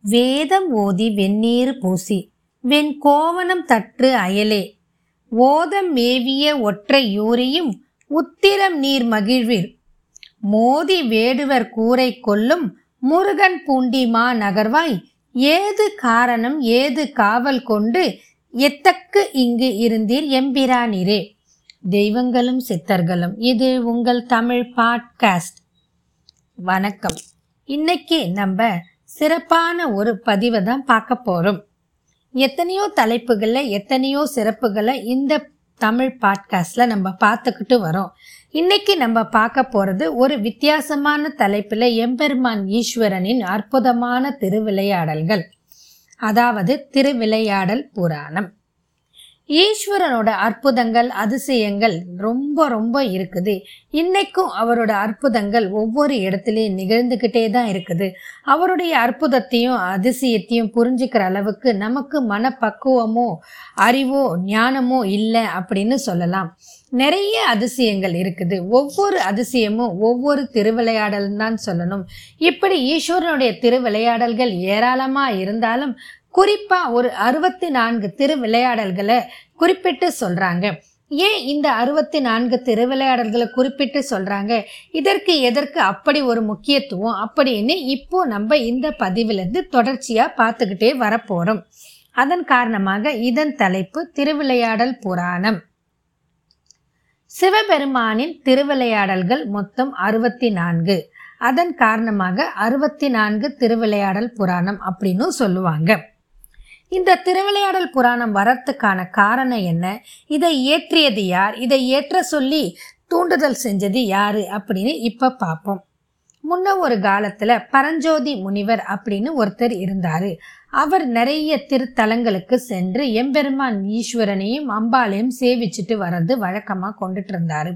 வேதம் ஓதி வெந்நீர் பூசி வெண் கோவணம் தற்று அயலே. ஓதம் மேவிய ஒற்றை யூரியும் உத்திரம் நீர் மகிழ்வில் மோதி வேடுவர் கூரை கொல்லும் முருகன் பூண்டி மா நகர்வாய். ஏது காரணம் ஏது காவல் கொண்டு எத்தக்கு இங்கு இருந்தீர் எம்பிரானிரே. தெய்வங்களும் சித்தர்களும் இது உங்கள் தமிழ் பாட்காஸ்ட். வணக்கம். இன்னைக்கு நம்ம சிறப்பான ஒரு பதிவை தான் பார்க்க போகிறோம் எத்தனையோ தலைப்புகளில் எத்தனையோ சிறப்புகளை இந்த தமிழ் பாட்காஸ்டில் நம்ம பார்த்துக்கிட்டு வரோம். இன்னைக்கு நம்ம பார்க்க போகிறது ஒரு வித்தியாசமான தலைப்பில் எம்பெருமான் ஈஸ்வரனின் அற்புதமான திருவிளையாடல்கள். அதாவது திருவிளையாடல் புராணம். ஈஸ்வரனோட அற்புதங்கள் அதிசயங்கள் ரொம்ப ரொம்ப இருக்குது. இன்னைக்கும் அவரோட அற்புதங்கள் ஒவ்வொரு இடத்துலையும் நிகழ்ந்துக்கிட்டே தான் இருக்குது. அவருடைய அற்புதத்தையும் அதிசயத்தையும் புரிஞ்சுக்கிற அளவுக்கு நமக்கு மனப்பக்குவமோ அறிவோ ஞானமோ இல்லை அப்படின்னு சொல்லலாம். நிறைய அதிசயங்கள் இருக்குது. ஒவ்வொரு அதிசயமும் ஒவ்வொரு திருவிளையாடல் தான் சொல்லணும். இப்படி ஈஸ்வரனுடைய திருவிளையாடல்கள் ஏராளமாக இருந்தாலும் குறிப்பாக ஒரு அறுபத்தி நான்கு திருவிளையாடல்களை குறிப்பிட்டு சொல்கிறாங்க ஏன் இந்த அறுபத்தி நான்கு திருவிளையாடல்களை குறிப்பிட்டு சொல்கிறாங்க இதற்கு எதற்கு அப்படி ஒரு முக்கியத்துவம்? அப்படின்னு இப்போ நம்ம இந்த பதிவிலேருந்து தொடர்ச்சியாக பார்த்துக்கிட்டே வரப்போகிறோம் அதன் காரணமாக இதன் தலைப்பு திருவிளையாடல் புராணம். சிவபெருமானின் திருவிளையாடல்கள் மொத்தம் அறுபத்தி நான்கு அதன் காரணமாக அறுபத்தி நான்கு திருவிளையாடல் புராணம் அப்படின்னு சொல்லுவாங்க. இந்த திருவிளையாடல் புராணம் வரத்துக்கான காரணம் என்ன? இதை ஏற்றியது யார்? இதை ஏற்ற சொல்லி தூண்டுதல் செஞ்சது யாரு? அப்படின்னு இப்ப பார்ப்போம். முன்ன ஒரு காலத்துல பரஞ்சோதி முனிவர் அப்படின்னு ஒருத்தர் இருந்தாரு. அவர் நிறைய திருத்தலங்களுக்கு சென்று எம்பெருமான் ஈஸ்வரனையும் அம்பாளையும் சேவிச்சுட்டு வர்றது வழக்கமா கொண்டுட்டு இருந்தாரு.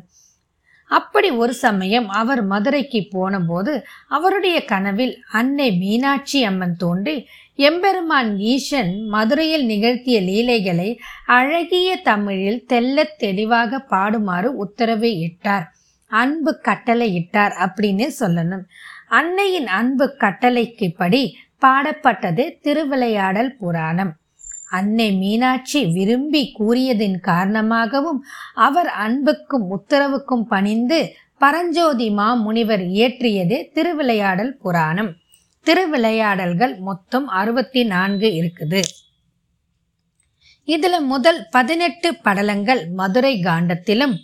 அப்படி ஒரு சமயம் அவர் மதுரைக்கு போனபோது அவருடைய கனவில் அன்னை மீனாட்சி அம்மன் தோன்றி எம்பெருமான் ஈசன் மதுரையில் நிகழ்த்திய லீலைகளை அழகிய தமிழில் தெல்ல தெளிவாக பாடுமாறு உத்தரவு இட்டார். அன்பு கட்டளை இட்டார் அப்படின்னு சொல்லணும். அன்னையின் அன்பு கட்டளைக்கு படி பாடப்பட்டது திருவிளையாடல் புராணம். அன்னை மீனாட்சி விரும்பி கூறியதின் காரணமாகவும் அவர் அன்புக்கும் உத்தரவுக்கும் பணிந்து பரஞ்சோதி மா முனிவர் இயற்றியது திருவிளையாடல் புராணம். திருவிளையாடல்கள் மொத்தம் அறுபத்தி நான்கு இருக்குது. இதுல முதல் பதினெட்டு படலங்கள் மதுரை காண்டத்திலும்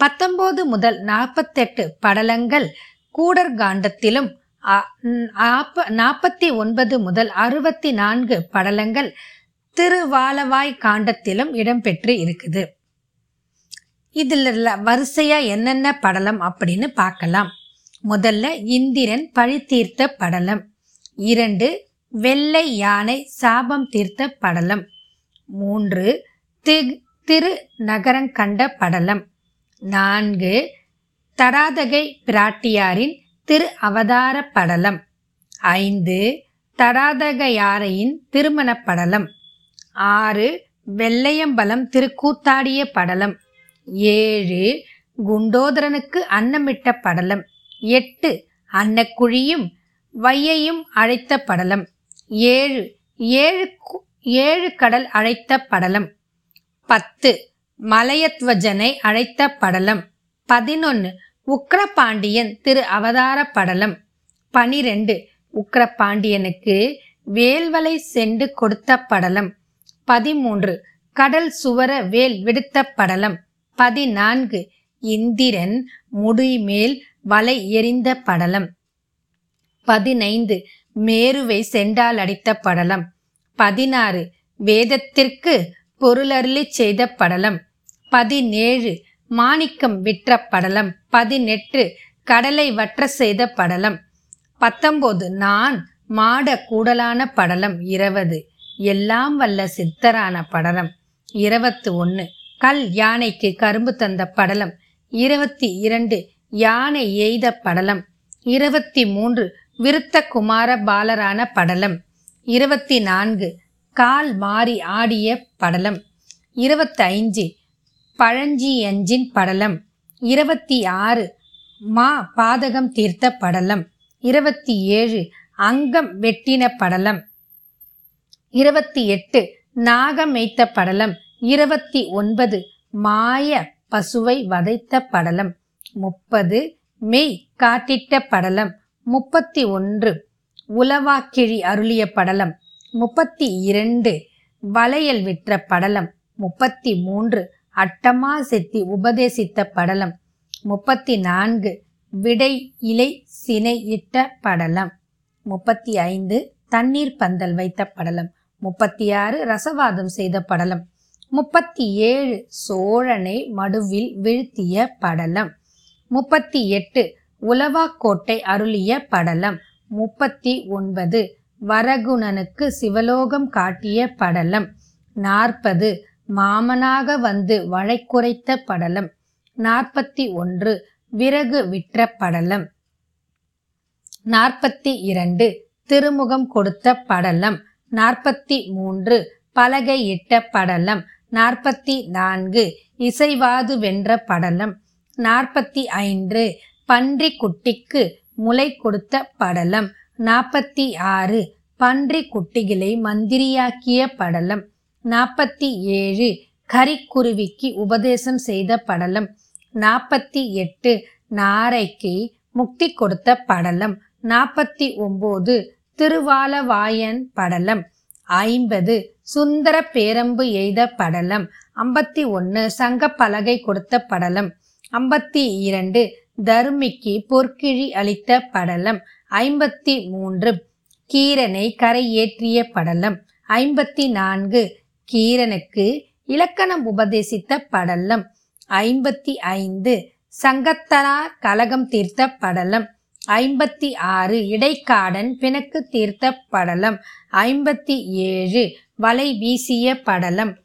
பத்தொன்பது முதல் நாற்பத்தெட்டு படலங்கள் கூடர் காண்டத்திலும் நாற்பத்தி ஒன்பது முதல் அறுபத்தி நான்கு படலங்கள் திருவாலவாய் காண்டத்திலும் இடம்பெற்று இருக்குது. இதில் வரிசையா என்னென்ன படலம் அப்படின்னு பார்க்கலாம். முதல்ல இந்திரன் பழி தீர்த்த படலம். இரண்டு வெள்ளை யானை சாபம் தீர்த்த படலம். மூன்று தி திரு நகரங்கண்ட படலம். நான்கு தடாதகை பிராட்டியாரின் திரு அவதார படலம். ஐந்து தடாதகையாரையின் திருமண படலம். ஆறு வெள்ளையம்பலம் திருக்கூத்தாடிய படலம். ஏழு குண்டோதரனுக்கு அன்னமிட்ட படலம். எட்டு அன்னக்குழியும் வையையும் அழைத்த படலம். ஏழு ஏழு ஏழு கடல் அழைத்த படலம். பத்து மலையத்வஜனை அழைத்த படலம். பதினொன்று உக்ரபாண்டியன் திரு அவதார படலம். பனிரெண்டு உக்ரபாண்டியனுக்கு வேல்வலை சென்று கொடுத்த படலம். பதிமூன்று. கடல் சுவர வேல் விடுத்த படலம். பதினான்கு. இந்திரன் முடிமேல் வலை எறிந்த படலம். பதினைந்து. மேருவை செண்டால் அடித்த படலம். பதினாறு. வேதத்திற்கு பொருளருளி செய்த படலம். பதினேழு. மாணிக்கம் விற்ற படலம். பதினெட்டு. கடலை வற்ற செய்த படலம். பத்தொன்பது. நான் மாட கூடலான படலம். இருபது. எல்லாம் வல்ல சித்தரான படலம். இருபத்து ஒன்று கல் யானைக்கு கரும்பு தந்த படலம். இருபத்தி இரண்டு யானை எய்த படலம். இருபத்தி மூன்று விருத்த குமார பாலரான படலம். இருபத்தி நான்கு கால் மாறி ஆடிய படலம். இருபத்தி ஐந்து பழஞ்சியஞ்சின் படலம். இருபத்தி ஆறு மா பாதகம் தீர்த்த படலம். இருபத்தி ஏழு அங்கம் வெட்டின படலம். இருபத்தி எட்டு நாகமேய்த்த படலம். இருபத்தி ஒன்பது மாய பசுவை வதைத்த படலம். முப்பது மெய் காட்டிட்ட படலம். முப்பத்தி ஒன்று உலவாக்கிழி அருளிய படலம். முப்பத்தி இரண்டு வளையல் விற்ற படலம். முப்பத்தி மூன்று அட்டமா செத்தி உபதேசித்த படலம். முப்பத்தி நான்கு விடை இலை சினை இட்ட படலம். முப்பத்தி ஐந்து தண்ணீர் பந்தல் வைத்த படலம். முப்பத்தி ஆறு ரசவாதம் செய்த படலம். முப்பத்தி ஏழு சோழனை மடுவில் வீழ்த்திய படலம். முப்பத்தி எட்டு உலவாக்கோட்டை அருளிய படலம். முப்பத்தி ஒன்பது வரகுணனுக்கு சிவலோகம் காட்டிய படலம். நாற்பது மாமனாக வந்து வழைக்குரைத்த படலம். நாற்பத்தி ஒன்று விறகு விற்ற படலம். நாற்பத்தி இரண்டு திருமுகம் கொடுத்த படலம். நாற்பத்தி மூன்று பலகை இட்ட படலம். நாற்பத்தி நான்கு இசைவாது வென்ற படலம். நாற்பத்தி ஐந்து பன்றி குட்டிக்கு முளை கொடுத்த படலம். நாற்பத்தி ஆறு பன்றி குட்டிகளை மந்திரியாக்கிய படலம். நாற்பத்தி ஏழு கரிக்குருவிக்கு உபதேசம் செய்த படலம். நாற்பத்தி எட்டு நாரைக்கு முக்தி கொடுத்த படலம். நாற்பத்தி ஒம்போது திருவாலவாயன் படலம். ஐம்பது. சுந்தர பேரம்பு எய்த படலம். ஐம்பத்தி ஒன்று சங்க பலகை கொடுத்த படலம். ஐம்பத்தி இரண்டு. தருமிக்கு பொற்கிழி அளித்த படலம். ஐம்பத்தி மூன்று. கீரனை கரை ஏற்றிய படலம். ஐம்பத்தி நான்கு. கீரனுக்கு இலக்கணம் உபதேசித்த படலம். ஐம்பத்தி ஐந்து. சங்கத்தனார் கலகம் தீர்த்த படலம். ஐம்பத்தி ஆறு இடைக்காடன் பிணக்கு தீர்த்த படலம். ஐம்பத்தி ஏழு வலை வீசிய படலம்.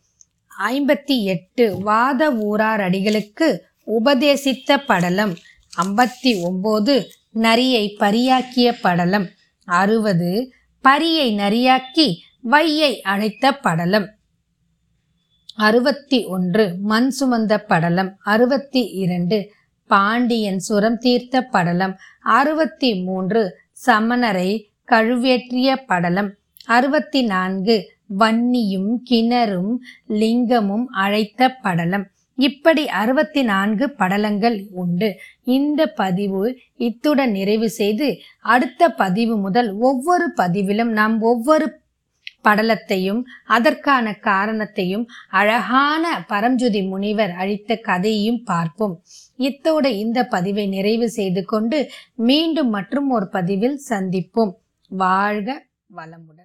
ஐம்பத்தி எட்டு வாத ஊரார் அடிகளுக்கு உபதேசித்த படலம். ஐம்பத்தி ஒம்பது நரியை பரியாக்கிய படலம். அறுபது பரியை நரியாக்கி வையை அழைத்த படலம். அறுபத்தி ஒன்று மண் சுமந்த படலம். அறுபத்தி இரண்டு பாண்டியன் சுரம் தீர்த்த படலம். அறுபத்தி மூன்று சமணரை கழுவேற்றிய படலம். அறுபத்தி நான்கு வன்னியும் கிணறும் லிங்கமும் அழைத்த படலம். இப்படி அறுபத்தி நான்கு படலங்கள் உண்டு. இந்த பதிவு இத்துடன் நிறைவு செய்து அடுத்த பதிவு முதல் ஒவ்வொரு பதிவிலும் நாம் ஒவ்வொரு படலத்தையும் அதற்கான காரணத்தையும் அழகான பரம்ஜுதி முனிவர் அழித்த கதையையும் பார்ப்போம். இத்தோட இந்த பதிவை நிறைவு செய்து கொண்டு மீண்டும் மற்றும் ஒரு பதிவில் சந்திப்போம். வாழ்க வளமுடன்.